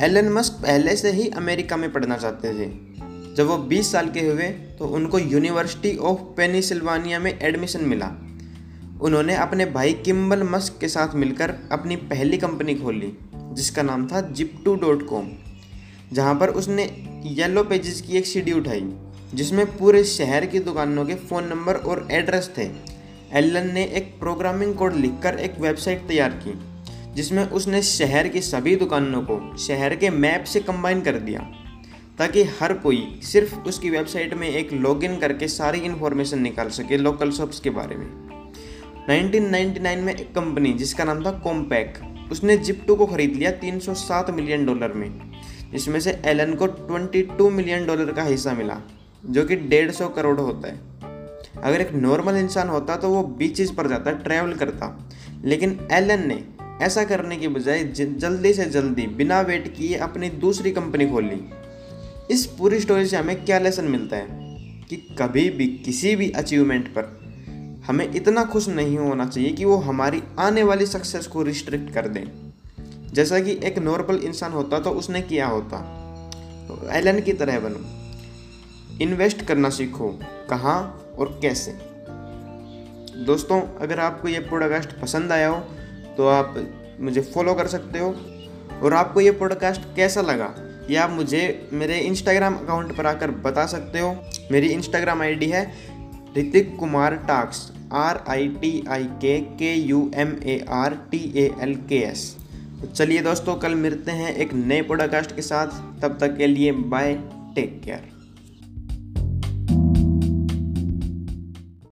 Elon Musk पहले से ही America में पढ़ना चाहते थे। जब वो 20 साल के हुए तो उनको यूनिवर्सिटी ऑफ़ पेनिसिल्वानिया में एडमिशन मिला। उन्होंने अपने भाई किम्बल मस्क के साथ मिलकर अपनी पहली कंपनी खोली, जिसका नाम था जिप्टू डॉट कॉम जहाँ पर उसने येलो पेजेस की एक सीडी उठाई, जिसमें पूरे शहर की दुकानों के फ़ोन नंबर और एड्रेस थे। एलन ने एक प्रोग्रामिंग कोड लिखकर एक वेबसाइट तैयार की। जिसमें उसने शहर की सभी दुकानों को शहर के मैप से कंबाइन कर दिया, ताकि हर कोई सिर्फ़ उसकी वेबसाइट में एक लॉगिन करके सारी इन्फॉर्मेशन निकाल सके लोकल शॉप्स के बारे में। 1999 में एक कंपनी जिसका नाम था कॉम्पैक उसने जिप्टो को खरीद लिया 307 मिलियन डॉलर में, जिसमें से एलन को 22 मिलियन डॉलर का हिस्सा मिला, जो कि डेढ़ सौ करोड़ होता है। अगर एक नॉर्मल इंसान होता तो वो बीचेस पर जाता ट्रैवल करता, लेकिन एलन ने ऐसा करने के बजाय जल्दी से जल्दी, बिना वेट किए अपनी दूसरी कंपनी खोल ली। इस पूरी स्टोरी से हमें क्या लेसन मिलता है? कि कभी भी किसी भी अचीवमेंट पर हमें इतना खुश नहीं होना चाहिए कि वो हमारी आने वाली सक्सेस को रिस्ट्रिक्ट कर दें। जैसा कि एक नॉर्मल इंसान होता तो उसने किया होता। एलन की तरह बनो। इन्वेस्ट करना सीखो, कहाँ और कैसे? दोस्तों, अगर आपको ये पॉडकास्ट पसंद आया हो तो आप मुझे फॉलो कर सकते हो। और आपको ये पॉडकास्ट कैसा लगा, ये आप मुझे मेरे इंस्टाग्राम अकाउंट पर आकर बता सकते हो। मेरी इंस्टाग्राम आईडी है ऋतिक कुमार टाक्स are I T I K K U M A R T A L K S तो चलिए दोस्तों, कल मिलते हैं एक नए पॉडकास्ट के साथ। तब तक के लिए बाय टेक केयर